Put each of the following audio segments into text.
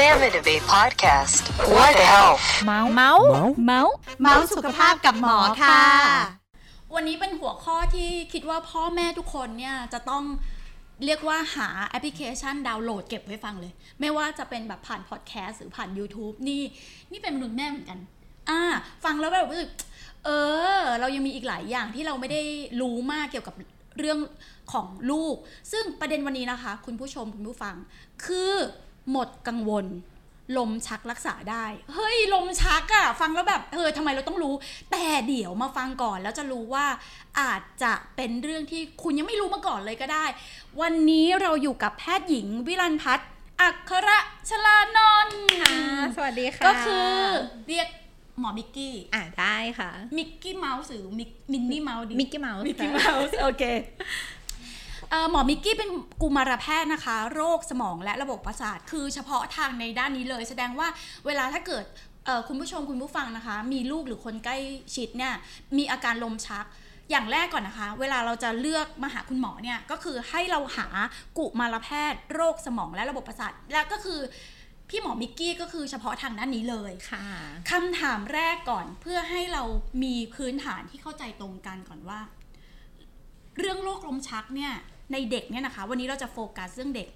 Sam and Abe podcast. What health? เมาส์เมาส์เมาส์เมาส์สุขภาพกับหมอค่ะ วันนี้เป็นหัวข้อที่คิดว่าพ่อแม่ทุกคนเนี่ยจะต้องเรียกว่าหาแอปพลิเคชันดาวน์โหลดเก็บไว้ฟังเลย ไม่ว่าจะเป็นแบบผ่านพอดแคสต์หรือผ่าน YouTube นี่นี่เป็นมนุษย์แม่เหมือนกัน อ่า ฟังแล้วแบบรู้สึกเออ เรายังมีอีกหลายอย่างที่เราไม่ได้รู้มากเกี่ยวกับเรื่องของลูก ซึ่งประเด็นวันนี้นะคะ คุณผู้ชมคุณผู้ฟังคือ หมดกังวล ลมชักรักษาได้ เฮ้ย ลมชักอะฟังแล้วแบบเออทำไมเราต้องรู้ แต่เดี๋ยวมาฟังก่อนแล้วจะรู้ว่า อาจจะเป็นเรื่องที่คุณยังไม่รู้มาก่อนเลยก็ได้ วันนี้เราอยู่กับแพทย์หญิงวิรันพัฒน์อัครชลานนท์สวัสดีค่ะ ก็คือเรียกหมอมิกกี้ อ่าได้ค่ะ มิกกี้เมาส์หรือมิกมินนี่เมาส์ดีมิกกี้เมาส์มิกกี้เมาส์โอเคเอ่อ หมอมิกกี้เป็นกุมารแพทย์นะคะ โรคสมองและระบบประสาท คือเฉพาะทางในด้านนี้เลย แสดงว่าเวลาถ้าเกิดเอ่อคุณผู้ชมคุณผู้ฟังนะคะ มีลูกหรือคนใกล้ชิดเนี่ยมีอาการลมชักอย่างแรกก่อนนะคะ เวลาเราจะเลือกมาหาคุณหมอเนี่ยก็คือให้เราหากุมารแพทย์โรคสมองและระบบประสาทแล้วก็คือพี่หมอมิกกี้ก็คือเฉพาะทางด้านนี้เลยค่ะคำถามแรกก่อนเพื่อให้เรามีพื้นฐานที่เข้าใจตรงกันก่อนว่า เรื่องโรคลมชักเนี่ย ในเด็กเนี่ยนะคะ วันนี้เราจะโฟกัสเรื่องเด็ก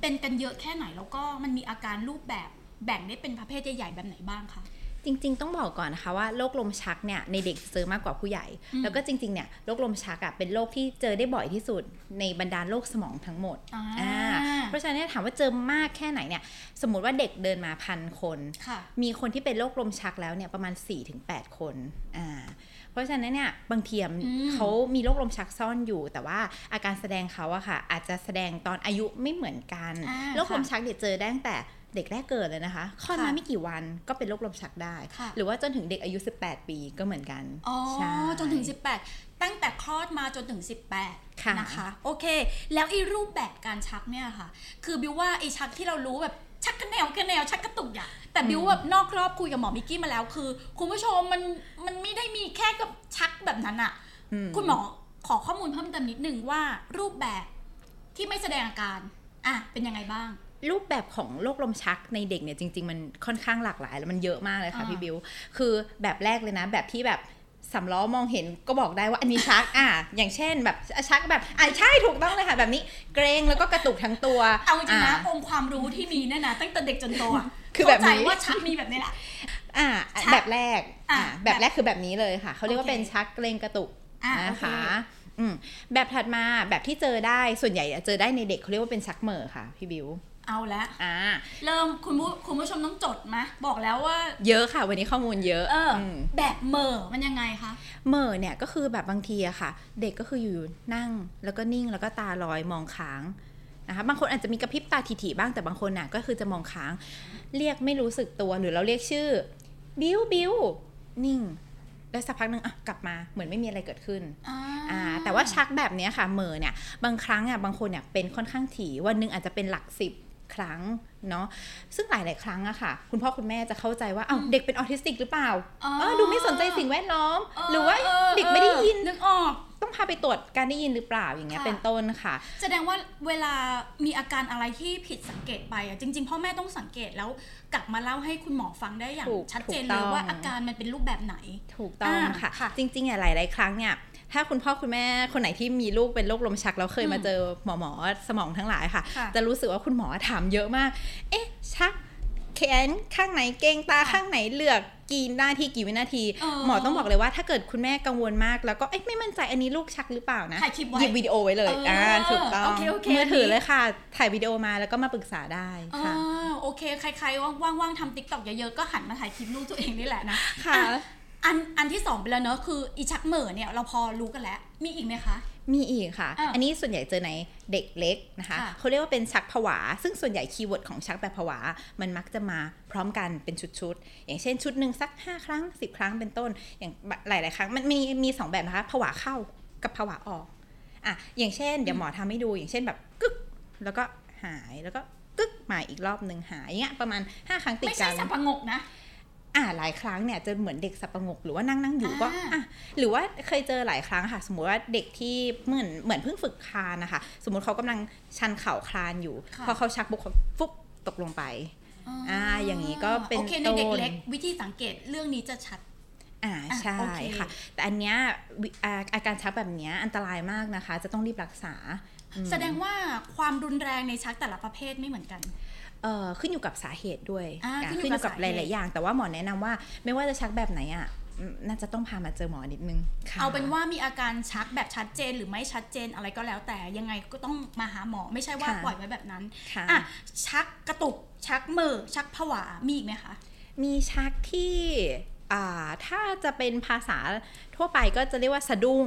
เป็นกันเยอะแค่ไหนแล้วก็มันมีอาการรูปแบบแบ่งได้เป็นประเภทใหญ่ๆแบบไหนบ้างคะจริง ๆ ต้องบอกก่อนนะคะว่าโรคลมชักเนี่ยในเด็กเจอมากกว่าผู้ใหญ่อืมแล้วก็จริง ๆ เนี่ยโรคลมชักอะเป็นโรคที่เจอได้บ่อยที่สุดในบรรดาโรคสมองทั้งหมดอ่าอ่าเพราะฉะนั้นเนี่ยถามว่าเจอมากแค่ไหนเนี่ยสมมุติว่าเด็กเดินมาพันคนค่ะมีคนที่เป็นโรคลมชักแล้วเนี่ยประมาณ 4-8 คนอ่า เพราะฉะนั้นเนี่ยบางทีอะอืมเขามีโรคลมชักซ่อนอยู่ แต่ว่าอาการแสดงเขาอะค่ะ อาจจะแสดงตอนอายุไม่เหมือนกันอ่าโรคลมชักเนี่ยเจอได้ตั้งแต่เด็กแรกเกิดเลยนะคะคลอดมาค่ะไม่กี่วันก็เป็นโรคลมชักได้ค่ะหรือว่าจนถึงเด็กอายุ 18 ปีก็เหมือนกันอ๋อใช่จนถึง 18 ตั้งแต่คลอดมาจนถึง 18ค่ะนะคะ โอเค แล้วไอ้รูปแบบการชักเนี่ยค่ะ คือบิวว่าไอ้ชักที่เรารู้แบบ ชักกระแนวกระแนวชักกระตุกอย่างแต่บิวแบบนอกรอบคุยกับหมอมิกกี้มาแล้วคือ คุณผู้ชมมันมันไม่ได้มีแค่กับชักแบบนั้นอะอืมคุณหมอขอข้อมูลเพิ่มเติมนิดนึงว่ารูปแบบที่ไม่แสดงอาการอะเป็นยังไงบ้าง รูปแบบของโรคลมชักในเด็กเนี่ยจริง ๆ มันค่อนข้างหลากหลาย แล้วมันเยอะมากเลยค่ะอ่าพี่บิวคือแบบแรกเลยนะ แบบที่แบบ สำล้อมองเห็นก็บอกได้ว่าอันนี้ชักอะอย่างเช่นแบบชักแบบอะใช่ถูกต้องเลยค่ะ แบบนี้เกรงแล้วก็กระตุกทั้งตัว เอาจริงๆนะอ่องค์ความรู้ที่มีเนี่ยนะตั้งแต่เด็กจนโตอะคือแบบเข้าใจนี้ว่าชักมีแบบนี้แหละอ่าชักแบบแรกอะอ่าแบบแรกคือแบบนี้เลยค่ะเขาเรียกว่าโอเคเป็นชักเกรงกระตุกอะนะคะโอเคอืมแบบถัดมาแบบที่เจอได้ส่วนใหญ่เจอได้ในเด็กเขาเรียกว่าเป็นชักเหม่อค่ะพี่บิว เอาละอ่าเริ่มคุณผู้คุณผู้ชมต้องจดมะบอกแล้วว่า เยอะค่ะ วันนี้ข้อมูลเยอะเอออมแบบเหมอมันยังไงคะเหม่อเนี่ยก็คือแบบบางทีอะค่ะ เด็กก็คืออยู่นั่งแล้วก็นิ่งแล้วก็ตาลอยมองค้างนะคะบางคนอาจจะมีกระพริบตาถี่ๆบ้างแต่บางคนน่ะก็คือจะมองค้าง เรียกไม่รู้สึกตัวหรือเราเรียกชื่อ บิวบิวนิ่ง แล้วสักพักหนึ่งอะกลับมาเหมือนไม่มีอะไรเกิดขึ้นอ่าอ่าแต่ว่าชักแบบเนี้ยค่ะเหม่อเนี่ยบางครั้งอะบางคนเนี่ยเป็นค่อนข้างถี่วันหนึ่งอาจจะเป็นหลักสิบ ครั้งเนาะซึ่งหลาย ๆ ครั้งอะค่ะ คุณพ่อคุณแม่จะเข้าใจว่าอ้าวเด็กเป็นออทิสติกหรือเปล่าอ๋อเออดูไม่สนใจสิ่งแวดล้อมเออหรือว่าเออเด็กไม่ได้ยินนึกออกต้องพาไปตรวจการได้ยินหรือเปล่าอย่างเงี้ยค่ะเป็นต้นค่ะ แสดงว่าเวลามีอาการอะไรที่ผิดสังเกตไปอะจริง ๆ พ่อแม่ต้องสังเกตแล้วกลับมาเล่าให้คุณหมอฟังได้อย่างถูกชัดเจนถูกเลต้ยองว่าอาการมันเป็นรูปแบบไหน ถูกต้องอ่าค่ะค่ะ จริงๆอะหลาย ๆ ครั้งเนี่ย ถ้าคุณพ่อคุณแม่คนไหนที่มีลูกเป็นโรคลมชักแล้วเคยมาอืมเจอหมอหมอสมองทั้งหลายค่ะค่ะ จะรู้สึกว่าคุณหมอถามเยอะมาก เอ๊ะ ชักแขนข้างไหนเกร็งตาค้างข้างไหนเหลือกกี่นาทีกี่วินาทีเออหมอต้องบอกเลยว่าถ้าเกิดคุณแม่กังวลมาก แล้วก็เอ๊ะไม่มั่นใจอันนี้ลูกชักหรือเปล่านะถ่ายคลิปไว้หยิบวิดีโอไว้เลยเอออ่อ่าถูกต้องโอเคโอเคมือถือเลยค่ะ ถ่ายวิดีโอมาแล้วก็มาปรึกษาได้อ่ค่ะาโอเค ใครๆว่างๆทำติ๊กต็อกเยอะๆก็หันมาถ่ายคลิปลูกตัวเองนี่แหละนะค่ะ อ่อันอันที่สองไปแล้วเนอะคืออีชักเหม่อเนี่ยเราพอรู้กันแล้ว มีอีกไหมคะ มีอีกค่ะอะอันนี้ส่วนใหญ่เจอในเด็กเล็กนะคะค่ะเขาเรียกว่าเป็นชักผวา ซึ่งส่วนใหญ่ keyword ของชักแบบผวา มันมักจะมาพร้อมกันเป็นชุดๆ อย่างเช่นชุดหนึ่งสัก 5 ครั้ง 10 ครั้งเป็นต้น อย่างหลาย ๆ ครั้งมันมีมีสองแบบนะคะผวาเข้ากับผวาออกอะอย่างเช่น เดี๋ยวหมอทำให้ดูอย่างเช่นแบบกึกแล้วก็หายแล้วก็กึกมาอีกรอบหนึ่งหายอย่างเงี้ยประมาณ 5 ครั้งติดไม่ใช่กันสัปหงกนะ อ่าหลายครั้งเนี่ยจะเหมือนเด็กสับประงกหรือว่านั่งนั่งอยู่ก็อ่าอะหรือว่าเคยเจอหลายครั้งค่ะ สมมติว่าเด็กที่เหมือนเหมือนเพิ่งฝึกคลานนะคะสมมติเขากำลังชันเข่าคลานอยู่ค่ะพอเขาชักบุกเขาฟุบตกลงไปอ่าอย่างนี้ก็เป็นโอเคในเด็กต้นเล็กวิธีสังเกตเรื่องนี้จะชัดอ่าอะใช่โอเคค่ะ แต่อันเนี้ยวิอาอาการชักแบบเนี้ยอันตรายมากนะคะ จะต้องรีบรักษาอืมแสดงว่าความรุนแรงในชักแต่ละประเภทไม่เหมือนกันเอ่อ ขึ้นอยู่กับสาเหตุด้วยอ่าอะขึ้ขึ้นนออยู่ยู่กักับบสาเหตุหลาย ๆ อย่าง แต่ว่าหมอแนะนำว่าไม่ว่าจะชักแบบไหนอะอืมน่าจะต้องพามาเจอหมอนิดนึงค่ะเอาเป็นว่ามีอาการชักแบบชัดเจนหรือไม่ชัดเจนอะไรก็แล้ว แต่ยังไงก็ต้องมาหาหมอไม่ใช่ว่าค่ะปล่อยไว้แบบนั้นค่ะอะชักกระตุกชักมือชักผวามีอีกไหมคะมีชักที่อ่าถ้าจะเป็นภาษาทั่วไปก็จะเรียกว่าสะดุ้ง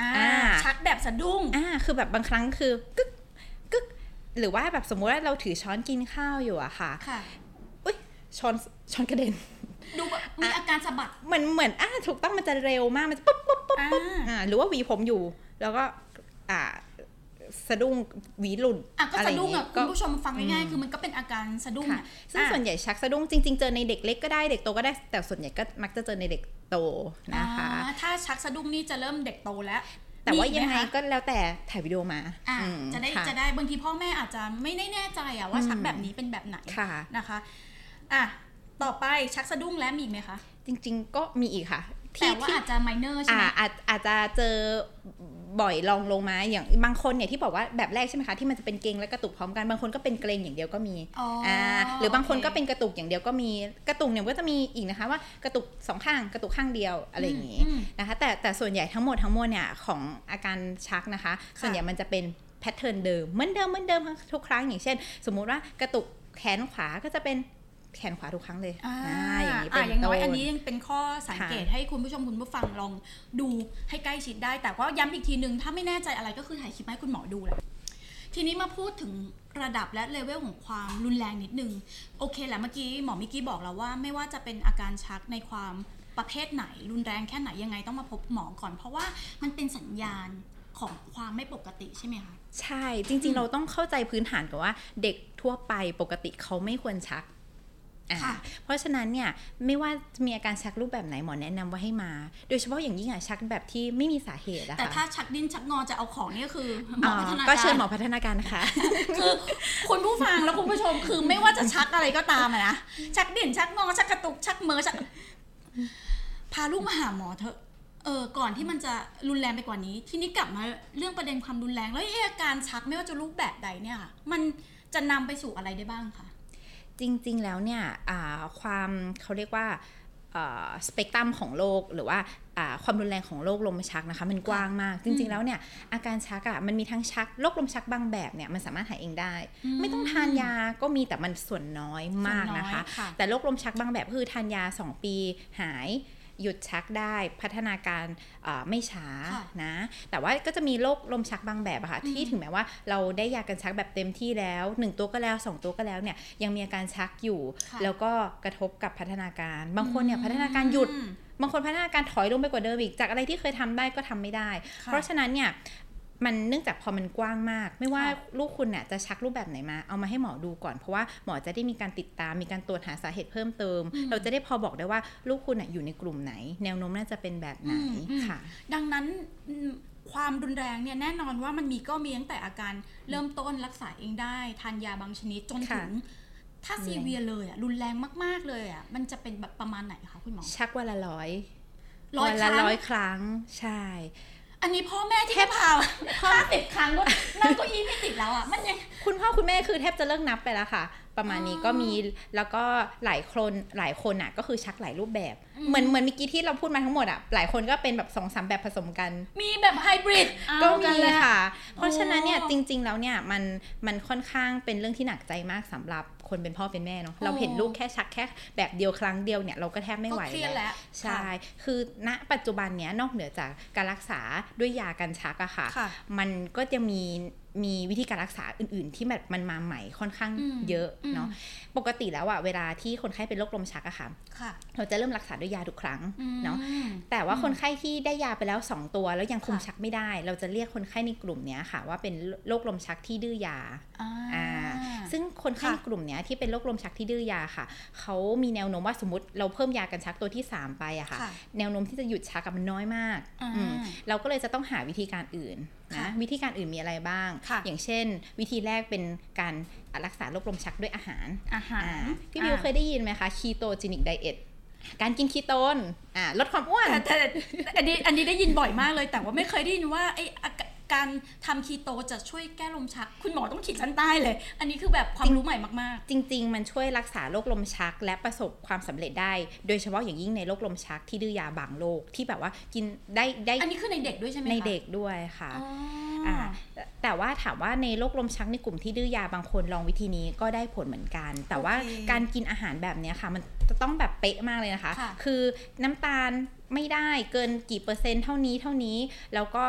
อ่าอ่าชักแบบสะดุ้งอ่าคือแบบบางครั้งคือกึกกึก หรือว่าแบบสมมุติว่าเราถือช้อนกินข้าวอยู่อะค่ะค่ะอุ้ยช้อนช้อนกระเด็นดูแบบมีอาการสะบัดเหมือนเหมือนอ่าถูกต้องมันจะเร็วมากมันจะปุ๊บปุ๊บปุ๊บอ่าปุ๊บอ่าหรือว่าหวีผมอยู่ แล้วก็อ่าสะดุ้งหวีหลุดอะก็สะดุ้งอะไรคุย่าณเยผู้ชมฟังง่ายอืมๆคือมันก็เป็นอาการสะดุ้งค่ะอะซึ่งอะส่วนใหญ่ชักสะดุ้งจริง ๆ เจอในเด็กเล็กก็ได้เด็กโตก็ได้แต่ส่วนใหญ่ก็มักจะเจอในเด็กโตนะคะอ่าถ้าชักสะดุ้งนี่จะเริ่มเด็กโตแล้ว แต่ว่ามีอียังหมไงคะก็แล้วแต่ถ่ายวิดีโอมาอะอืมจะได้ค่จะได้บางทีพ่อแม่อาจจะไม่ได้แน่ใจอะว่าอืมชักแบบนี้เป็นแบบไหนค่ะนะคะอะต่อไปชักสะดุ้งและมีอีกไหมคะ จริง ๆ ก็มีอีกค่ะแต่ว่าอาจจะไมเนอร์ใช่อ่าไหมอาจอาจจะเจอ บ่อยลองลงมาอย่างบางคนเนี่ยที่บอกว่าแบบแรกใช่ไหมคะที่มันจะเป็นเกรงและกระตุกพร้อมกันบางคนก็เป็นเกรงอย่างเดียวก็มีอ๋ออ่าหรือบางคนโอเคก็เป็นกระตุกอย่างเดียวก็มีกระตุกเนี่ยก็จะมีอีกนะคะว่ากระตุกสองข้างกระตุกข้างเดียวอะไรอย่างนี้อืมนะคะแต่แต่ส่วนใหญ่ทั้งหมดทั้งมวลเนี่ยของอาการชักนะคะ ส่วนใหญ่มันจะเป็น pattern เดิมเหมือนเดิมเหมือนเดิมทุกครั้งอย่างเช่น สมมุติว่ากระตุกแขนขวาก็จะเป็น แขนขวาทุกครั้งเลยอ่าอ่าอย่างนี้อะเป็นอย่างน้อยต้อันนี้ยังเป็นข้อสังเกตค่ะให้คุณผู้ชมคุณผู้ฟังลองดูให้ใกล้ชิดได้ แต่ว่าย้ำอีกทีนึงถ้าไม่แน่ใจอะไรก็คือถ่ายคลิปมาให้คุณหมอดูแหละทีนี้มาพูดถึงระดับและเลเวลของความรุนแรงนิดนึง โอเคแหละเมื่อกี้หมอมิกกี้บอกแล้วว่า ไม่ว่าจะเป็นอาการชักในความประเภทไหน รุนแรงแค่ไหนยังไงต้องมาพบหมอก่อน เพราะว่ามันเป็นสัญญาณของความไม่ปกติใช่ไหมคะ ใช่จริงๆเราต้องเข้าใจพื้นฐานก่อนว่าเด็กทั่วไปปกติเขาไม่ควรชักอ่าค่ะ เพราะฉะนั้นเนี่ยไม่ว่าจะมีอาการชักรูปแบบไหนหมอแนะนำว่าให้มา โดยเฉพาะอย่างยิ่งอะชักแบบที่ไม่มีสาเหตุอะแต่ค่ะถ้าชักดิ้นชักงอจะเอาของนี่ก็คือหมอ๋ออพัฒนาการก็เชิญหมอพัฒนาการนะคะคือคุณผู้ฟังและคุณผู้ชมคือไม่ว่าจะชักอะไรก็ตามอะนะชักดิ่นชักงอชักกระตุกชักเมอชักพาลูกมาหาหมอเถอะเออก่อนที่มันจะรุนแรงไปกว่านี้ ทีนี้กลับมาเรื่องประเด็นความรุนแรง แล้วไอ้อาการชักไม่ว่าจะรูปแบบใดเนี่ยค่ะมันจะนำไปสู่อะไรได้บ้างคะ จริง ๆ แล้วเนี่ยอ่าความเขาเรียกว่าสเปกตรัมของโรคหรือว่าอ่าความรุนแรงของโรคลมชักนะคะมันกว้างมาก จริง ๆ แล้วเนี่ยอาการชักอะ่ะมันมีทั้งชักโรคลมชักบางแบบเนี่ยมันสามารถหายเองได้ ไม่ต้องทานยาก็มีแต่มันส่วนน้อยมากนะคะส่วนน้อยค่ะแต่โรคลมชักบางแบบคือทานยา 2 ปีหาย หยุดชักได้พัฒนาการเอ่อไม่ช้าค่ะนะ แต่ว่าก็จะมีโรคลมชักบางแบบอะค่ะที่ถึงแม้ว่าเราได้ยากันชักแบบเต็มที่แล้ว 1 ตัวก็แล้ว 2 ตัวก็แล้วเนี่ยยังมีอาการชักอยู่ค่ะแล้วก็กระทบกับพัฒนาการ บางคนเนี่ยพัฒนาการหยุดอืมบางคนพัฒนาการถอยลงไปกว่าเดิมอีกจากอะไรที่เคยทำได้ก็ทำไม่ได้ค่ะเพราะฉะนั้นเนี่ย มันเนื่องจากพอมันกว้างมาก ไม่ว่าค่ะลูกคุณเนี่ยจะชักรูปแบบไหนมา เอามาให้หมอดูก่อน เพราะว่าหมอจะได้มีการติดตาม มีการตรวจหาสาเหตุเพิ่มเติมอืมเราจะได้พอบอกได้ว่าลูกคุณน่ะอยู่ในกลุ่มไหน แนวโน้มน่าจะเป็นแบบไหนอืมอืมค่ะ ดังนั้นอืมความรุนแรงเนี่ยแน่นอนว่ามันมีก็มีตั้งแต่อาการเริ่มต้นรักษาเองได้ทานยาบางชนิดจนถึงถ้ารุนแรงซีเวียเลยอะรุนแรงมาก ๆ เลยอะมันจะเป็นแบบประมาณไหนคะคุณหมอ ชักวันละร้อยร้อยวันคละรั้งร้อยครั้ง ใช่ อันนี้พ่อแม่ที่พาห้าสิบครั้งก็นั่งเก็อีไม่ติดแล้วอะมันยังคุณพ่อคุณแม่คือแทบจะเลิกนับไปแล้วค่ะ ประมาณนี้อ๋อก็มีแล้วก็หลายคนหลายคนอะก็คือชักหลายรูปแบบอืมเหมือนเหมือนเมื่อกี้ที่เราพูดมาทั้งหมดอะหลายคนก็เป็นแบบสองสามแบบผสมกัน มีแบบไฮบริดก็เอามีนแล้วค่ะ เพราะฉะนั้นเนี่ยอ๋อจริง ๆ แล้วเนี่ยมันมันค่อนข้างเป็นเรื่องที่หนักใจมากสำหรับ คนเป็นพ่อเป็นแม่เนาะเราเห็นลูกแค่ชักแค่แบบเดียวครั้งเดียวเนี่ยเราก็แทบไม่ไหวก็เครียดแล้วใช่คือณปัจจุบันเนี้ยนอกเหนือจากการรักษาด้วยยากันชักอะค่ะค่ะมันก็จะมี มีวิธีการรักษาอื่น ๆ ที่แบบมันมาใหม่ค่อนข้างอืมเยอะอืมเนาะปกติแล้วอะเวลาที่คนไข้เป็นโรคลมชักอะค่ะค่ะเราจะเริ่มรักษาด้วยยาทุกครั้งอืมเนาะแต่ว่าคนไข้ที่ได้ยาไปแล้ว 2 ตัวแล้วยังคุมค่ะชักไม่ได้ เราจะเรียกคนไข้ในกลุ่มเนี้ยค่ะ ว่าเป็นโรคลมชักที่ดื้อยาอ่าอ่าซึ่งคนไข้ค่ะในกลุ่มเนี้ยที่เป็นโรคลมชักที่ดื้อยาค่ะเขามีแนวโน้มว่าสมมติเราเพิ่มยากันชักตัวที่ 3 ไปอะค่ะค่ะแนวโน้มที่จะหยุดชักกับมันน้อยมากอ่าอืมเราก็เลยจะต้องหาวิธีการอื่นค่ะนะวิธีการอื่นมีอะไรบ้างค่ะอย่างเช่น วิธีแรกเป็นการรักษาโรคลมชักด้วยอาหารอาหารอ่าพี่บิวเคยได้ยินไหมคะ ketogenic diet การกินคีโตนอ่าลดความอ้วนแต่แต่อันนี้อันนี้ได้ยินบ่อยมากเลย แต่ว่าไม่เคยได้ยินว่าไออา การการทำคีโตจะช่วยแก้ลมชัก คุณหมอต้องขีดชั้นใต้เลย อันนี้คือแบบความรู้ใหม่มากจริง ๆ มันช่วยรักษาโรคลมชัก และประสบความสำเร็จได้ โดยเฉพาะอย่างยิ่งในโรคลมชักที่ดื้อยาบางโรคที่แบบว่ากินได้ได้ๆอันนี้คือในเด็กด้วยใช่ไหมคะในเด็กด้วยค่ะอ๋อออ่าแต่แต่ว่าถามว่าในโรคลมชักในกลุ่มที่ดื้อยาบางคนลองวิธีนี้ก็ได้ผลเหมือนกัน แต่ว่าโอเคการกินอาหารแบบเนี้ยค่ะ มันจะต้องแบบเป๊ะมากเลยนะคะค่ะคือน้ำตาลไม่ได้เกินกี่เปอร์เซ็นต์เท่านี้เท่านี้ แล้วก็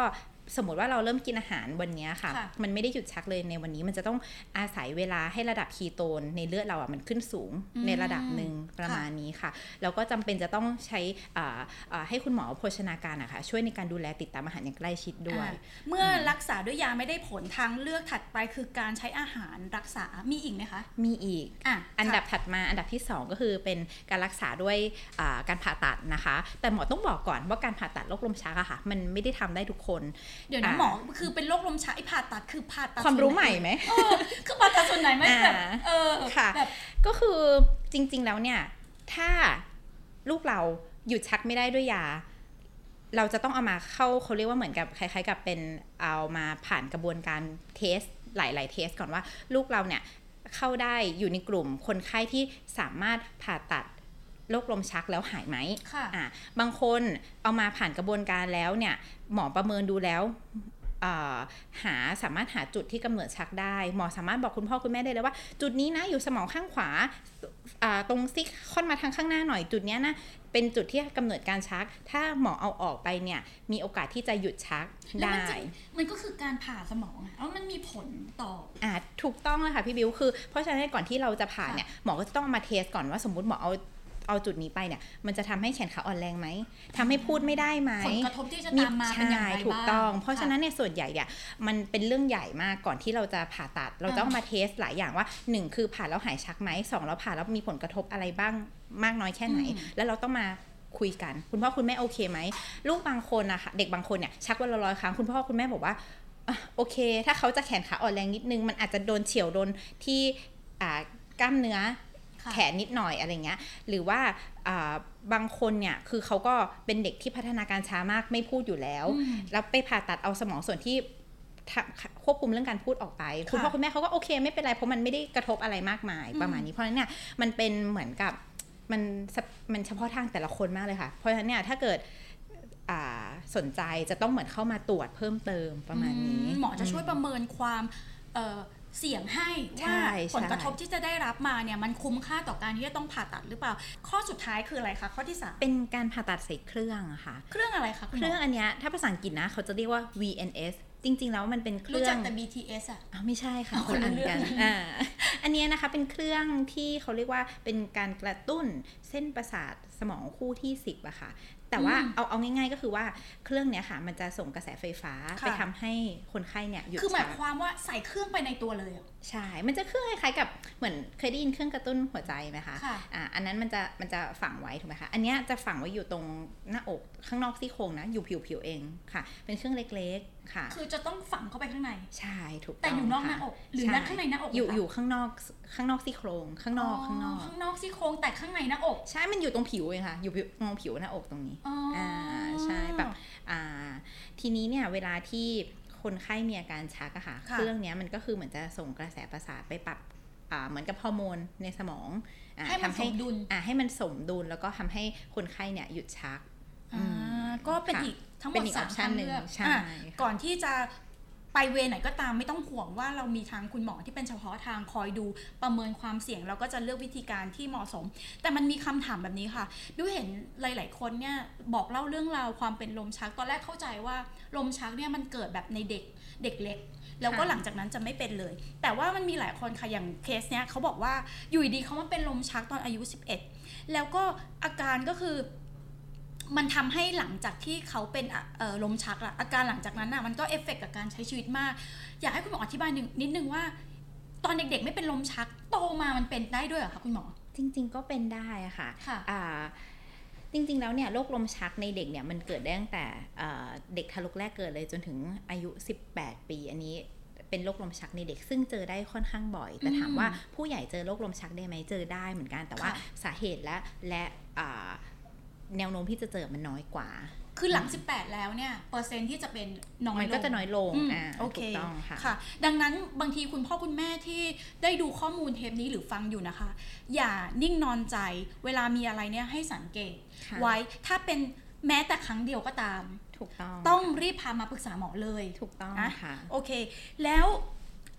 สมมติว่าเราเริ่มกินอาหารวันเนี้ยค่ะค่ะ มันไม่ได้หยุดชักเลยในวันนี้ มันจะต้องอาศัยเวลาให้ระดับคีโตนในเลือดเราอะมันขึ้นสูงอืมในระดับหนึ่งประมาณนี้ค่ะ แล้วก็จำเป็นจะต้องใช้อ่าอ่าให้คุณหมอโภชนาการอะค่ะช่วยในการดูแลติดตามอาหารอย่างใกล้ชิดด้วยอ่าเมื่อรักษาด้วยยาไม่ได้ผลทางเลือกถัดไปคือการใช้อาหารรักษามีอีกไหมคะ มีอีกอะอันดับค่ะถัดมาอันดับที่ 2 ก็คือเป็นการรักษาด้วยอ่าการผ่าตัดนะคะ แต่หมอต้องบอกก่อนว่าการผ่าตัดโรคลมชักอะค่ะ มันไม่ได้ทำได้ทุกคนเดี๋ยวนะอ่าหมอคือเป็นโรคลมชักไอผ่าตัดคือผ่าตัดความรู้ส่วนใหนม่ไหมเออคือผ่าตัดส่วนไหนไม่แบบอ่าเออค่ะแบบก็คือจริง ๆ แล้วเนี่ย ถ้าลูกเราหยุดชักไม่ได้ด้วยยา เราจะต้องเอามาเข้าเขาเรียกว่าเหมือนกับคล้าย ๆ กับเป็นเอามาผ่านกระบวนการเทสหลาย ๆ เทสก่อนว่าลูกเราเนี่ยเข้าได้อยู่ในกลุ่มคนไข้ที่สามารถผ่าตัด โรคลมชักแล้วหายไหมค่ะอะบางคนเอามาผ่านกระบวนการแล้วเนี่ยหมอประเมินดูแล้วอ่าหาสามารถหาจุดที่กำเนิดชักได้ หมอสามารถบอกคุณพ่อคุณแม่ได้เลยว่า จุดนี้นะอยู่สมองข้างขวาอ่าตรงซิกค่อนมาทางข้างหน้าหน่อยจุดเนี้ยนะเป็นจุดที่กำเนิดการชัก ถ้าหมอเอาออกไปเนี่ยมีโอกาสที่จะหยุดชักแล้วได้มันจะมันก็คือการผ่าสมองอะแล้วมันมีผลต่ออ่าถูกต้องเลยค่ะพี่บิวคือเพราะฉะนั้นก่อนที่เราจะผ่าค่ะเนี่ยหมอก็จะต้องเอามาเทสก่อนว่าสมมติหมอเอา เอาจุดนี้ไปเนี่ย มันจะทำให้แขนขาอ่อนแรงไหมทำให้พูดไม่ได้ไหมผลกระทบที่จะตามมาเป็นอย่างไรใช่ถูกบ้างต้อง เพราะค่ฉะนั้นเนี่ยส่วนใหญ่เนี่ยมันเป็นเรื่องใหญ่มากก่อนที่เราจะผ่าตัด เราอ่าต้องมาเทสหลายอย่างว่าหนึ่งคือผ่าแล้วหายชักไหมสองแล้วผ่าแล้วมีผลกระทบอะไรบ้างมากน้อยแค่ไหน แล้วเราต้องมาคุยกัน คุณพ่อคุณแม่โอเคไหมลูกบางคนอะค่ะเด็กบางคนเนี่ยชักวันละร้อยครั้งคุณพ่อคุณแม่บอกว่าอะโอเค ถ้าเขาจะแขนขาอ่อนแรงนิดนึง มันอาจจะโดนเฉียวโดนที่อ่ากล้ามเนื้อค่ะ แขนนิดหน่อยอะไรเงี้ย หรือว่าอ่าบางคนเนี่ยคือเขาก็เป็นเด็กที่พัฒนาการช้ามากไม่พูดอยู่แล้วอืมแล้วไปผ่าตัดเอาสมองส่วนที่ทำควบคุมเรื่องการพูดออกไป คุณพ่อคุณแม่เขาก็โอเคไม่เป็นไรเพราะมันไม่ได้กระทบอะไรมากมายประมาณนี้เพราะฉะนั้นเนี่ยมันเป็นเหมือนกับมันสะมันเฉพาะทางแต่ละคนมากเลยค่ะ เพราะฉะนั้นเนี่ยถ้าเกิดอ่าสนใจจะต้องเหมือนเข้ามาตรวจเพิ่มเติมประมาณนี้อืหมอจะช่วยประเมินความ เอ่อเสี่ยงให้ใช่ว่าใช่ผลกระทบที่จะได้รับมาเนี่ยมันคุ้มค่าต่อการที่จะต้องผ่าตัดหรือเปล่า ข้อสุดท้ายคืออะไรคะข้อที่สามเป็นการผ่าตัดใส่เครื่องอะค่ะ เครื่องอะไรคะคุณเคหมรื่องออันเนี้ยถ้าภาษาอังกฤษนะเขาจะเรียกว่า VNS จริง ๆ แล้วมันเป็นเครู้รื่อจักงแต่ BTS อะอ๋อไม่ใช่ค่ะอ๋อคนละอันคนละเรื่กัอนงอ่าอันเนี้ยนะคะเป็นเครื่องที่เขาเรียกว่าเป็นการกระตุ้นเส้นประสาทสมองคู่ที่ 10อะค่ะ แต่ว่าเอาเอาง่าย ๆ ก็คือว่าเครื่องเนี้ยค่ะ มันจะส่งกระแสไฟฟ้าค่ะไปทำให้คนไข้เนี่ยหยุดคือหมายชักความว่าใส่เครื่องไปในตัวเลยเหรอใช่ มันจะเครื่องคล้ายๆกับเหมือนเคยได้ยินเครื่องกระตุ้นหัวใจไหมคะค่ะอ่าอันนั้นมันจะมันจะฝังไว้ถูกไหมคะ อันเนี้ยจะฝังไว้อยู่ตรงหน้าอกข้างนอกซี่โครงนะ อยู่ผิวๆเองค่ะ เป็นเครื่องเล็กๆค่ะ คือจะต้องฝังเข้าไปข้างใน ใช่ถูกแต่อยู่นอกหค่ะน้าอกหรือใช่นักข้างในหน้าอก อยู่เหรคะอยู่ข้างนอกข้างนอกซี่โครงข้างนอกข้างนอกข้างนอกซี่โครงแต่ข้างในหน้าอกใช่มันอยู่ตรงผิวเองค่ะ อยู่ผิวมองผิวหน้าอกตรงนี้อ๋ออ่าใช่แบบอ่าทีนี้เนี่ยเวลาที่คนไข้มีอาการชักอะค่ะค่ะเครื่องเนี้ยมันก็คือเหมือนจะส่งกระแสประสาทไปปรับอ่าเหมือนกับฮอร์โมนในสมองอ่าให้มันทำสมดุลอ่าให้มันสมดุลแล้วก็ทำให้คนไข้เนี่ยหยุดชักอ่าก็เป็นค่ะอีกทั้งหมเป็ดนอีกสาม option ทางหนึ่งเลือกใช่อะค่ะก่อนที่จะ ไปเวรไหนก็ตามไม่ต้องห่วงว่าเรามีทางคุณหมอที่เป็นเฉพาะทางคอยดูประเมินความเสี่ยงเราก็จะเลือกวิธีการที่เหมาะสม แต่มันมีคำถามแบบนี้ค่ะดูเห็นหลาย ๆ คนเนี่ยบอกเล่าเรื่องราวความเป็นลมชักตอนแรกเข้าใจว่าลมชักเนี่ยมันเกิดแบบในเด็กเด็กเล็ก แล้วก็หลังจากนั้นจะไม่เป็นเลย แต่ว่ามันมีหลายคนค่ะอย่างเคสเนี้ยเขาบอกว่าอยู่ดีๆเขามาเป็นลมชักตอนอายุ 11 แล้วก็อาการก็คือ มันทำให้หลังจากที่เขาเป็นอะเอ่อลมชักอะอาการหลังจากนั้นอะมันก็เอฟเฟกต์กับการใช้ชีวิตมาก อยากให้คุณหมออธิบายหนึ่งนิดนึงว่า ตอนเด็กๆ ไม่เป็นลมชักโตมามันเป็นได้ด้วยเหรอคะคุณหมอ จริง ๆ ก็เป็นได้อะค่ะค่ะอ่าจริง ๆ แล้วเนี่ยโรคลมชักในเด็กเนี่ยมันเกิดได้ตั้งแต่อ่าเด็กทารกแรกเกิดเลยจนถึงอายุ 18 ปี อันนี้เป็นโรคลมชักในเด็กซึ่งเจอได้ค่อนข้างบ่อย แต่ถามว่าผู้ใหญ่เจอโรคลมชักได้ไหมเจอได้เหมือนกันแต่ว่าค่ะสาเหตุและและอ่า แนวโน้มที่จะเจอมันน้อยกว่า คือหลัง 18 แล้วเนี่ยเปอร์เซ็นต์ที่จะเป็นน้อยลงมันก็จะน้อยลงอืมอ่าโอเคถูกต้องค่ะค่ะ ดังนั้นบางทีคุณพ่อคุณแม่ที่ได้ดูข้อมูลเทปนี้หรือฟังอยู่นะคะ อย่านิ่งนอนใจเวลามีอะไรเนี่ยให้สังเกตค่ะไว้ถ้าเป็นแม้แต่ครั้งเดียวก็ตาม ถูกต้อง ต้องรีบพามาปรึกษาหมอเลย ถูกต้องนะค่ะ โอเค แล้ว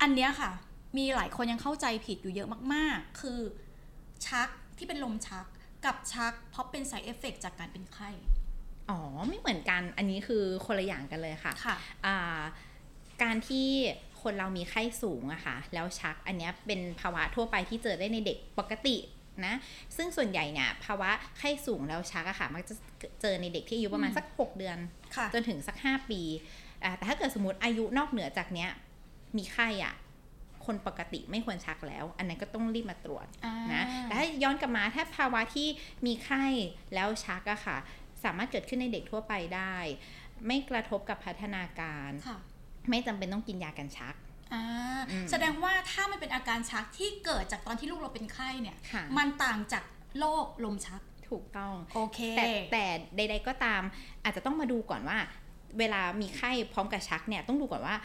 อันเนี้ยค่ะ มีหลายคนยังเข้าใจผิดอยู่เยอะมาก ๆ คือชักที่เป็นลมชัก กับชักเพราะเป็น side effect จากการเป็นไข้ อ๋อ ไม่เหมือนกัน อันนี้คือคนละอย่างกันเลยค่ะค่ะอ่าการที่คนเรามีไข้สูงอะค่ะ แล้วชักอันเนี้ยเป็นภาวะทั่วไปที่เจอได้ในเด็กปกตินะ ซึ่งส่วนใหญ่เนี่ยภาวะไข้สูงแล้วชักอะค่ะ มักจะเจอในเด็กที่อายุประมาณอืมสัก 6 เดือนค่ะจนถึงสัก 5 ปีอ่าแต่ถ้าเกิดสมมติอายุนอกเหนือจากเนี้ยมีไข้อะ คนปกติไม่ควรชักแล้ว อันนั้นก็ต้องรีบมาตรวจอ่านะแต่ถ้าย้อนกลับมาถ้าภาวะที่มีไข้แล้วชักอะค่ะ สามารถเกิดขึ้นในเด็กทั่วไปได้ ไม่กระทบกับพัฒนาการค่ะไม่จำเป็นต้องกินยากันชักอ่าอืมแสดงว่าถ้ามันเป็นอาการชักที่เกิดจากตอนที่ลูกเราเป็นไข้เนี่ยค่ะมันต่างจากโรคลมชักถูกต้องโอเคแต่แต่ใด ๆก็ตามอาจจะต้องมาดูก่อนว่า เวลามีไข้พร้อมกับชักเนี่ยต้องดูก่อนว่า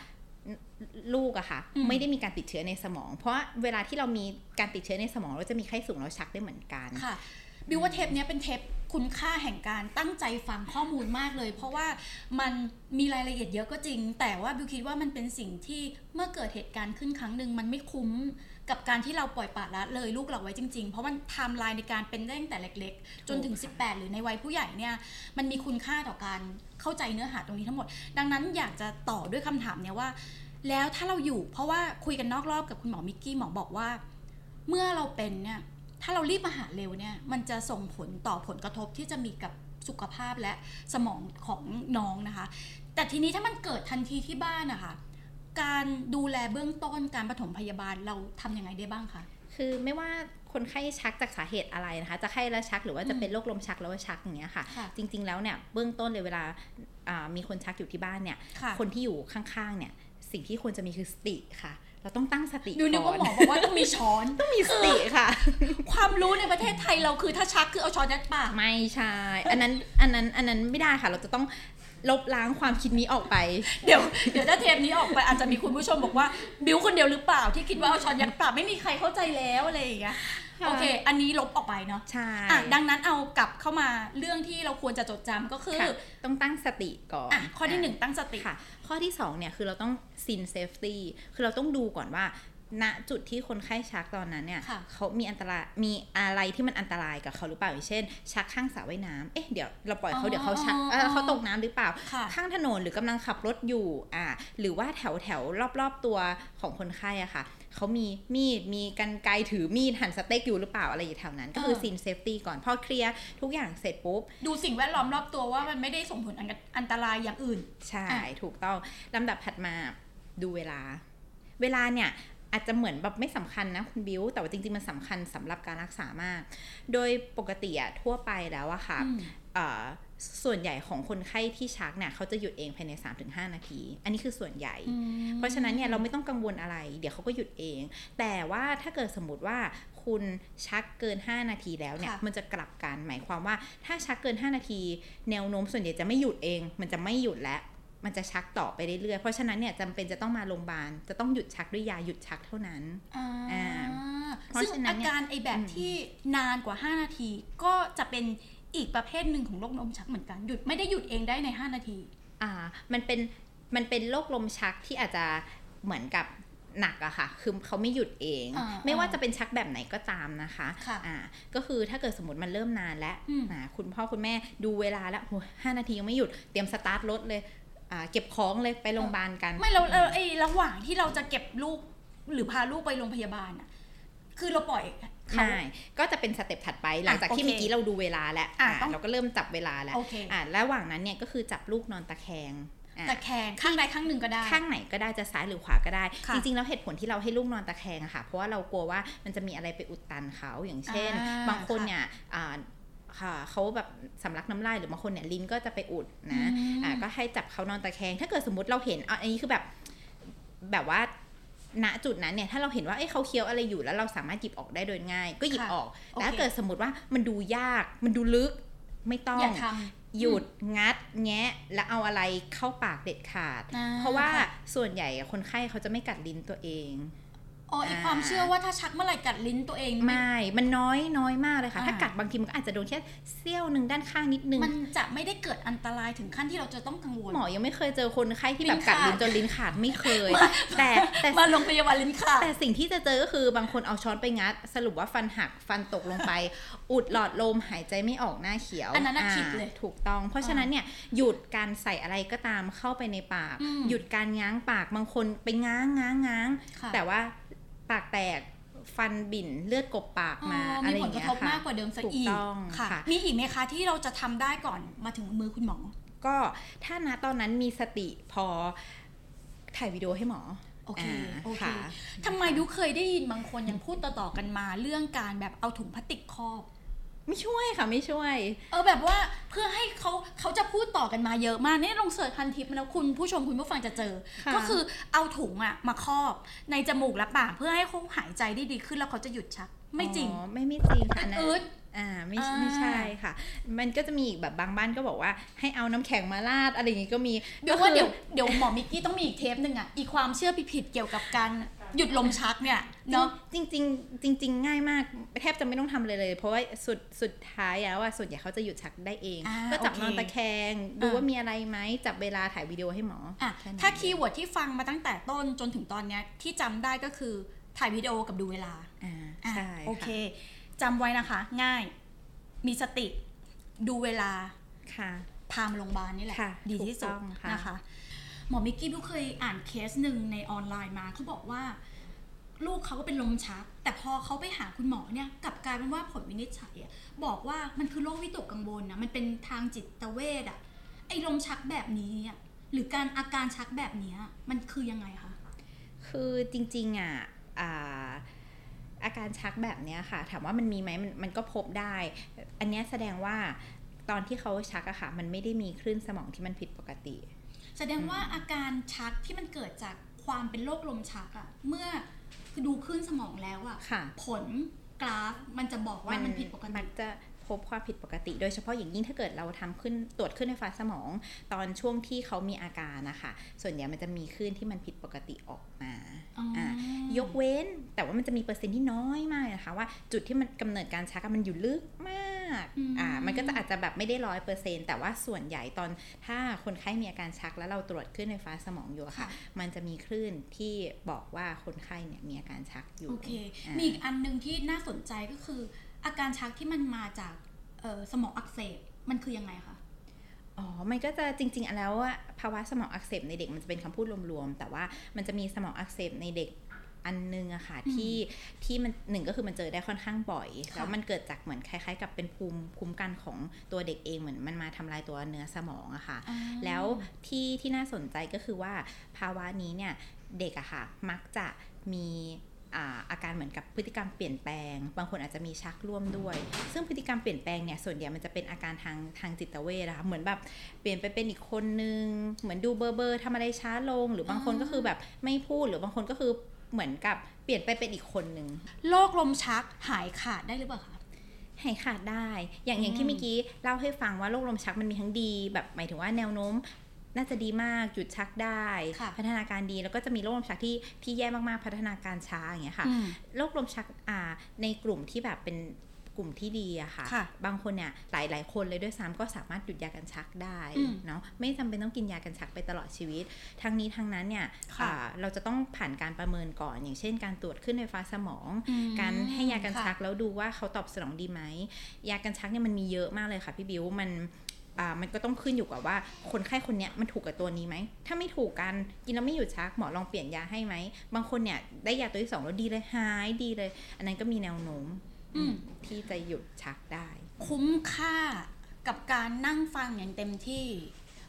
ลูกอะค่ะอืมไม่ได้มีการติดเชื้อในสมอง เพราะว่าเวลาที่เรามีการติดเชื้อในสมอง เราจะมีไข้สูงแล้วชักได้เหมือนกันค่ะบิวว่าเทปเนี้ยเป็นเทป คุณค่าแห่งการตั้งใจฟังข้อมูลมากเลย เพราะว่ามันมีรายละเอียดเยอะก็จริง แต่ว่าบิวคิดว่ามันเป็นสิ่งที่เมื่อเกิดเหตุการณ์ขึ้นครั้งหนึ่งมันไม่คุ้มกับการที่เราปล่อยปละละเลยลูกเราไว้จริงๆ เพราะมันไทม์ไลน์ในการเป็นได้ตั้งแต่เล็ก ๆ จนถึง 18 หรือในวัยผู้ใหญ่เนี่ยมันมีคุณค่าต่อการเข้าใจเนื้อหาตรงนี้ทั้งหมด ดังนั้นอยากจะต่อด้วยคำถามเนี่ยว่า แล้วถ้าเราอยู่เพราะว่าคุยกันนอกรอบกับคุณหมอมิกกี้หมอบอกว่า เมื่อเราเป็นเนี่ย ถ้าเรารีบมาหาเร็วเนี่ยมันจะส่งผลต่อผลกระทบที่จะมีกับสุขภาพและสมองของน้องนะคะ แต่ทีนี้ถ้ามันเกิดทันทีที่บ้านนะคะการดูแลเบื้องต้นการปฐมพยาบาลเราทำยังไงได้บ้างคะคือไม่ว่าคนไข้ชักจากสาเหตุอะไรนะคะ จะไข้แล้วชักหรือว่าจะเป็นโรคลมชักแล้วว่าชักอย่างเงี้ยค่ะค่ะ จริง ๆแล้วเนี่ยเบื้องต้นเลยเวลาอ่ามีคนชักอยู่ที่บ้านเนี่ยค่ะคนที่อยู่ข้างๆเนี่ยสิ่งที่ควรจะมีคือสติค่ะ เราต้องตั้งสติดูนึกว่าหมก่อนบอกว่าต้องมีช้อนต้องมีสติค่ะความ รู้ในประเทศไทยเราคือถ้าชักคือเอาช้อนยัดปากไม่ใช่ อันนั้นอันนั้นอันนั้นไม่ได้ค่ะ เราจะต้องลบล้างความคิดนี้ออกไป เดี๋ยวเดี๋ยวถ้าเทปนี้ออกไปอาจจะมีคุณผู้ชมบอกว่าบิวคนเดียวหรือเปล่าที่คิดว่าเอาช้อนยัดปากไม่มีใครเข้าใจแล้วอะไรอย่างเงี้ยค่ะโอเค อันนี้ลบออกไปเนาะใช่อะดังนั้นเอากลับเข้ามาเรื่องที่เราควรจะจดจำก็คือค่ะต้องตั้งสติก่อนอะข้อที่หนึ่งตั้งสติค่ะ ข้อที่สองเนี่ยคือเราต้อง sin safety คือเราต้องดูก่อนว่า ณจุดที่คนไข้ชักตอนนั้นเนี่ยค่ะเขามีอันตรายมีอะไรที่มันอันตรายกับเขาหรือเปล่าอย่างเช่น ชักข้างสระว่ายน้ำเอ๊ะเดี๋ยวเราปล่อยเขาเดี๋ยวเขาชักเออเขาตกน้ำหรือเปล่าค่ะข้างถนนหรือกำลังขับรถอยู่อ่าหรือว่าแถวแถวรอบๆตัวของคนไข้อะค่ะเขามีมีดมีกรรไกรถือมีดหั่นสเต็กอยู่หรือเปล่าอะไรอยู่แถวนั้น ก็คือเออ scene safety ก่อนพอ clear ทุกอย่างเสร็จปุ๊บ ดูสิ่งแวดล้อมรอบตัวว่ามันไม่ได้ส่งผลอันอันตรายอย่างอื่น ใช่อะถูกต้องลำดับถัดมาดูเวลา เวลาเนี่ย อาจจะเหมือนแบบไม่สำคัญนะคุณบิวแต่ว่าจริง ๆ มันสำคัญสำหรับการรักษามาก โดยปกติอะทั่วไปแล้วอะค่ะอืมเอ่อส่วนใหญ่ของคนไข้ที่ชักเนี่ยเขาจะหยุดเองภายใน 3-5 นาที อันนี้คือส่วนใหญ่ เพราะฉะนั้นเนี่ยเราไม่ต้องกังวลอะไร เดี๋ยวเขาก็หยุดเอง แต่ว่าถ้าเกิดสมมติว่าคุณชักเกิน 5 นาทีแล้วเนี่ยค่ะมันจะกลับกันหมายความว่าถ้าชักเกิน 5 นาที แนวโน้มส่วนใหญ่จะไม่หยุดเอง มันจะไม่หยุดแล้ว มันจะชักต่อไปเรื่อยๆ เพราะฉะนั้นเนี่ยจำเป็นจะต้องมาโรงพยาบาล จะต้องหยุดชักด้วยยาหยุดชักเท่านั้นอ่าอ่าเพราะซึ่งฉะนั้นอาเนี่ยการไอแบบอืมที่นานกว่า 5 นาที ก็จะเป็นอีกประเภทหนึ่งของโรคลมชักเหมือนกัน หยุดไม่ได้หยุดเองได้ใน 5 นาที อ่า มันเป็น มันเป็นโรคลมชักที่อาจจะเหมือนกับหนักอะค่ะ คือเขาไม่หยุดเองอ่าไม่ว่าจะเป็นชักแบบไหนก็ตามนะคะค่ะอ่า ก็คือถ้าเกิดสมมติมันเริ่มนานแล้วอืมอ่าคุณพ่อคุณแม่ดูเวลาแล้วโหห้านาทียังไม่หยุด เตรียมสตาร์ทรถเลยอ่า เก็บของเลยไปโรงพยาบาลกัน ไม่เราเราไอระหว่างที่เราจะเก็บลูกหรือพาลูกไปโรงพยาบาลอะคือเราปล่อยเขาใช่ก็จะเป็นสเต็ปถัดไป หลังจากที่โอเคเมื่อกี้เราดูเวลาแล้วอะอ่าต้องเราก็เริ่มจับเวลาแล้วโอเคอ่าระหว่างนั้นเนี่ยก็คือจับลูกนอนตะแคงอะตะแคงข้างใดข้างหนึ่งก็ได้ ข้างไหนก็ได้จะซ้ายหรือขวาก็ได้ค่ะจริงๆแล้วเหตุผลที่เราให้ลูกนอนตะแคงอะค่ะ เพราะว่าเรากลัวว่ามันจะมีอะไรไปอุดตันเขาอย่างเช่นอ่าบางคนเนี่ยอ่า ค่ะเขาแบบสำลักน้ำลายหรือบางคนเนี่ยลิ้นก็จะไปอุดนะอืมอ่าก็ให้จับเขานอนตะแคง ถ้าเกิดสมมติเราเห็นอะอันนี้คือแบบแบบว่าณจุดนั้นเนี่ยถ้าเราเห็นว่าเอ้ยเขาเคี้ยวอะไรอยู่แล้วเราสามารถหยิบออกได้โดยง่าย ก็หยิบค่ะออกโอเคแต่ถ้าเกิดสมมติว่ามันดูยากมันดูลึกไม่ต้องอย่าทำหยุดงัดแงะแล้วเอาอะไรเข้าปากเด็ดขาดอ่เพราะว่าค่ะส่วนใหญ่อะคนไข้เขาจะไม่กัดลิ้นตัวเอง อ๋ออีกอ่าความเชื่อว่าถ้าชักเมื่อไหร่กัดลิ้นตัวเองไม่ไม่มันน้อยน้อยมากเลยค่ะอ่าถ้ากัดบางทีมันก็อาจจะโดนแค่เสี้ยวหนึ่งด้านข้างนิดนึง มันจะไม่ได้เกิดอันตรายถึงขั้นที่เราจะต้องกังวล หมอยังไม่เคยเจอคนไข้ที่แบบลิ้นกัดขาดลิ้นจนลิ้นขาดไม่เคย แต่แต่มาโรงพยาบาลลิ้นขาด แต่สิ่งที่จะเจอก็คือบางคนเอาช้อนไปงัด สรุปว่าฟันหักฟันตกลงไป อุดหลอดลมหายใจไม่ออกหน้าเขียว อันนั้นน่ะาผิดเลยถูกต้อง เพราะฉะนั้นเนี่ยหยุดการใส่อะไรก็ตามเข้าไปในปากอืมหยุดการง้างปากบางคนไปง้างง้างง้างค่ะแต่ว่า ปากแตกฟันบิ่นเลือดกบปากอ๋อมาอะไรอย่างเงี้ยค่ะมีผลกระทบมากกว่าเดิมซะอีกถูกต้องค่ะค่ะ มีอีกไหมคะที่เราจะทำได้ก่อนมาถึงมือคุณหมอ ก็ถ้านะตอนนั้นมีสติพอถ่ายวิดีโอให้หมอโอเคโอเคค่ะทำไมดูเคยได้ยินบางคนยังพูดต่อๆกันมา เรื่องการแบบเอาถุงพลาสติกครอบ ไม่ช่วยค่ะไม่ช่วย เออแบบว่าเพื่อให้เขาเขาจะพูดต่อกันมาเยอะมากเนี่ยลอง search พันทิปมาแล้วคุณผู้ชมคุณผู้ฟังจะเจอค่ะก็คือเอาถุงอะมาครอบในจมูกและปากเพื่อให้เขาหายใจได้ดีขึ้นแล้วเขาจะหยุดชัก ไม่จริงอ๋อไม่ไม่จริงค่ะอันนั้นอืดอ่าไม่อ่าไม่ใช่ค่ะ มันก็จะมีอีกแบบบางบ้านก็บอกว่าให้เอาน้ำแข็งมาราดอะไรอย่างงี้ก็มีเดี๋ยวก็ว่าคือเดี๋ยวเดี๋ยวหมอมิกกี้ต้องมีอีกเทปหนึ่งอะอีกความเชื่อผิดๆเกี่ยวกับการ หยุดลมชักเนี่ยเนาะจริงจริงๆจริง ๆ ง่ายมากแทบจะไม่ต้องทำเลยเลย เพราะว่าสุดสุดท้ายแล้วว่าส่วนใหญ่เขาจะหยุดชักได้เองอ่าก็จับโอเคนอนตะแคง ดูอ่าว่ามีอะไรไหมจับเวลาถ่ายวิดีโอให้หมออะแนั้นถ้า keyword ที่ฟังมาตั้งแต่ต้นจนถึงตอนเนี้ยที่จำได้ก็คือถ่ายวิดีโอกับดูเวลาอ่าอะใช่โอเคจำไว้นะคะ ง่าย มีสติดูเวลาค่ะพามาโรงพยาบาลนี่แหละค่ะดีที่สุถูกต้องค่ะนะคะ หมอมิกกี้บิวเคยอ่านเคสหนึ่งในออนไลน์มาเขาบอกว่า ลูกเขาก็เป็นลมชัก แต่พอเขาไปหาคุณหมอเนี่ยกลับกลายเป็นว่าผลวินิจฉัยบอกว่ามันคือโรควิตกกังวลนะมันเป็นทางจิตเวชอะไอ้ลมชักแบบนี้หรือการอาการชักแบบนี้มันคือยังไงคะคือจริงๆอะอ่าอาการชักแบบนี้ค่ะ ถามว่ามันมีไหมมันมันก็พบได้ อันนี้แสดงว่าตอนที่เขาชักอะค่ะ มันไม่ได้มีคลื่นสมองที่มันผิดปกติ แสดงว่าอาการชักที่มันเกิดจากความเป็นโรคลมชักอะเมื่อดูคลื่นสมองแล้วอะค่ะผลกราฟมันจะบอกว่ามันผิดปกมัตินจะพบความผิดปกติ โดยเฉพาะอย่างยิ่งถ้าเกิดเราทำขึ้นตรวจขึ้นไฟฟ้าสมอง ตอนช่วงที่เขามีอาการนะคะส่วนใหญ่มันจะมีคลื่นที่มันผิดปกติออกมาอ๋ออ่ายกเว้นแต่ว่ามันจะมีเปอร์เซ็นต์ที่น้อยมากนะคะว่าจุดที่มันกำเนิดการชักอะมันอยู่ลึกมาก อ่ามันก็จะอาจจะแบบไม่ได้ร้อยเปอร์เซ็นต์แต่ว่าส่วนใหญ่ตอนถ้าคนไข้มีอาการชักแล้วเราตรวจขึ้นไฟฟ้าสมองอยู่อะค่ะ มันจะมีคลื่นที่บอกว่าคนไข้เนี่ยมีอาการชักอยู่โอเคอ่ามีอีกอันหนึ่งที่น่าสนใจก็คือ อาการชักที่มันมาจากเอ่อสมองอักเสบมันคือยังไงคะอ๋อ มันก็จะจริง ๆ แล้วอะภาวะสมองอักเสบในเด็กมันจะเป็นคำพูดรวมๆ แต่ว่ามันจะมีสมองอักเสบในเด็ก อันนึงอะค่ะอืมที่ที่มันหนึ่งก็คือมันเจอได้ค่อนข้างบ่อยค่ะแล้วมันเกิดจากเหมือนคล้าย ๆ กับเป็นภูมิคุ้มกันของตัวเด็กเองเหมือนมันมาทำลายตัวเนื้อสมองอะค่ะอ่าแล้วที่ที่น่าสนใจก็คือว่าภาวะนี้เนี่ยเด็กอะค่ะมักจะมีอ่าอาการเหมือนกับพฤติกรรมเปลี่ยนแปลง บางคนอาจจะมีชักร่วมด้วย ซึ่งพฤติกรรมเปลี่ยนแปลงเนี่ยส่วนใหญ่มันจะเป็นอาการทางทางจิตเวชนะคะเหมือนแบบเปลี่ยนไปเป็นอีกคนนึง เหมือนดูเบอร์เบอร์ทำอะไรช้าลง หรือบางคนก็คือแบบไม่พูดหรือบางคนก็คือ เหมือนกับเปลี่ยนไปเป็นอีกคนนึงโรคลมชักหายขาดได้หรือเปล่าคะหายขาดได้ อย่างอย่างอืที่มเมื่อกี้เล่าให้ฟังว่าโรคลมชักมันมีทั้งดีแบบหมายถึงว่าแนวโน้มน่าจะดีมากหยุดชักได้ค่ะพัฒนาการดีแล้วก็จะมีโรคลมชักที่ที่แย่มากๆพัฒนาการช้าอย่างเงี้ยค่ะอืมโรคลมชักอ่าในกลุ่มที่แบบเป็นก ลุ่มที่ดีอะค่ะค่ะ บางคนเนี่ยหลายหลายๆคนเลยด้วยซ้ำก็สามารถหยุดยากันชักได้อืมเนาะไม่จำเป็นต้องกินยากันชักไปตลอดชีวิต ทั้งนี้ทั้งนั้นเนี่ยค่ะอ่าเราจะต้องผ่านการประเมินก่อน อย่างเช่น การตรวจขึ้นไฟฟ้าสมองอืมการให้ยากันค่ะชักแล้วดูว่าเขาตอบสนองดีไหมยากันชักเนี่ยมันมีเยอะมากเลยค่ะพี่บิวมันอ่ามันก็ต้องขึ้นอยู่กับว่าคนไข้คนเนี้ยมันถูกกับตัวนี้ไหม ถ้าไม่ถูกกันกินแล้วไม่หยุดชักหมอลองเปลี่ยนยาให้ไหม บางคนเนี่ยได้ยาตัวที่สองแล้วดีเลยหายดีเลย อันนั้นก็มีแนวโน้มอืม ที่จะหยุดชักได้ คุ้มค่ากับการนั่งฟังอย่างเต็มที่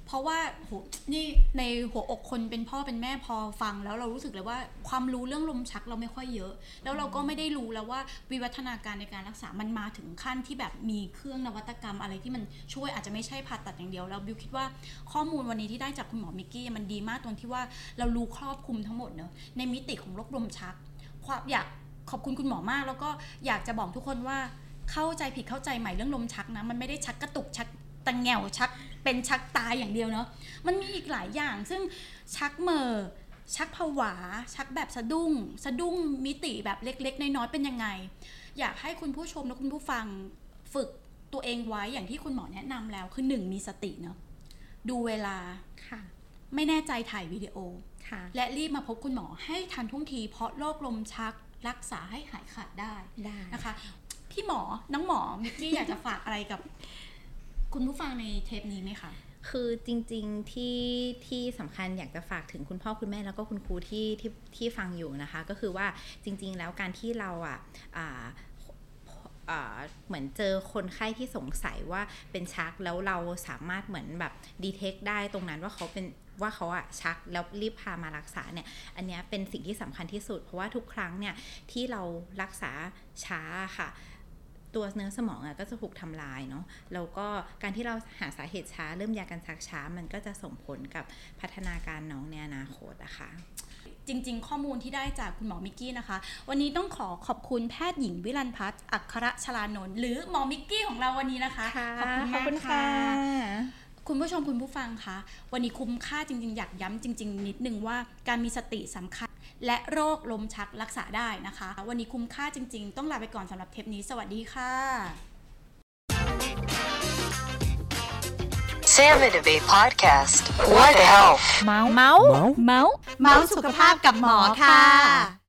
พเพราะว่าโหนี่ในหัวอกคนเป็นพ่อเป็นแม่พอฟัง แล้วเรารู้สึกเลยว่าความรู้เรื่องลมชักเราไม่ค่อยเยอะ แล้วเราก็ไม่ได้รู้แล้วว่าวิวัฒนาการในการรักษามันมาถึงขั้นที่แบบมีเครื่องนวัตกรรมอะไรที่มันช่วยอาจจะไม่ใช่ผ่าตัดอย่างเดียวแล้วบิวคิดว่าข้อมูลวันนี้ที่ได้จากคุณหมอมิกกี้มันดีมากตรงที่ว่าเรารู้ครอบคลุมทั้งหมดเนอะในมิติของโรคลมชักความอยาก ขอบคุณคุณหมอมาก แล้วก็อยากจะบอกทุกคนว่าเข้าใจผิดเข้าใจใหม่เรื่องลมชักนะ มันไม่ได้ชักกระตุกชักตังแงวชักเป็นชักตายอย่างเดียวเนาะมันมีอีกหลายอย่าง ซึ่งชักเมอชักผวา ชักแบบสะดุ้ง สะดุ้งมิติแบบเล็ก ๆ น้อยๆเป็นยังไง อยากให้คุณผู้ชมและคุณผู้ฟังฝึกตัวเองไว้อย่างที่คุณหมอแนะนำแล้ว คือหนึ่งมีสติเนาะดูเวลาค่ะ ไม่แน่ใจถ่ายวิดีโอค่ะ และรีบมาพบคุณหมอให้ทันท่วงทีเพราะโรคลมชัก รักษาให้หายขาดได้ได้นะคะ พี่หมอน้องหมอมิกกี้อยากจะฝากอะไรกับ คุณผู้ฟังในเทปนี้ไหมคะคือจริงๆที่ที่สำคัญอยากจะฝากถึงคุณพ่อคุณแม่แล้วก็คุณครูที่ที่ที่ฟังอยู่นะคะ ก็คือว่าจริง ๆ แล้วการที่เราอะอ่าอ่าเหมือนเจอคนไข้ที่สงสัยว่าเป็นชักแล้วเราสามารถเหมือนแบบดีเทคได้ตรงนั้นว่าเขาเป็น ว่าเขาอะชักแล้วรีบพามารักษาเนี่ย อันเนี้ยเป็นสิ่งที่สำคัญที่สุด เพราะว่าทุกครั้งเนี่ยที่เรารักษาช้าค่ะ ตัวเนื้อสมองอะก็จะถูกทำลายเนาะแล้วก็การที่เราหาสาเหตุช้า เริ่มยากันชักช้า มันก็จะส่งผลกับพัฒนาการน้องในอนาคตอะค่ะจริง ๆ ข้อมูลที่ได้จากคุณหมอมิกกี้นะคะ วันนี้ต้องขอขอบคุณแพทย์หญิงวิรันพัฒน์อัครชลานนท์หรือหมอมิกกี้ของเราวันนี้นะคะ ขอบคุณมากค่ะ คุณผู้ชมคุณผู้ฟังคะวันนี้คุ้มค่าจริง ๆ อยากย้ำจริง ๆ นิดนึงว่าการมีสติสำคัญ และโรคลมชักรักษาได้นะคะ วันนี้คุ้มค่าจริง ๆ ต้องลาไปก่อนสำหรับเทปนี้ สวัสดีค่ะ Sam and Abe podcast. What health? เมาส์เมาส์เมาส์เมาส์สุขภาพกับหมอค่ะ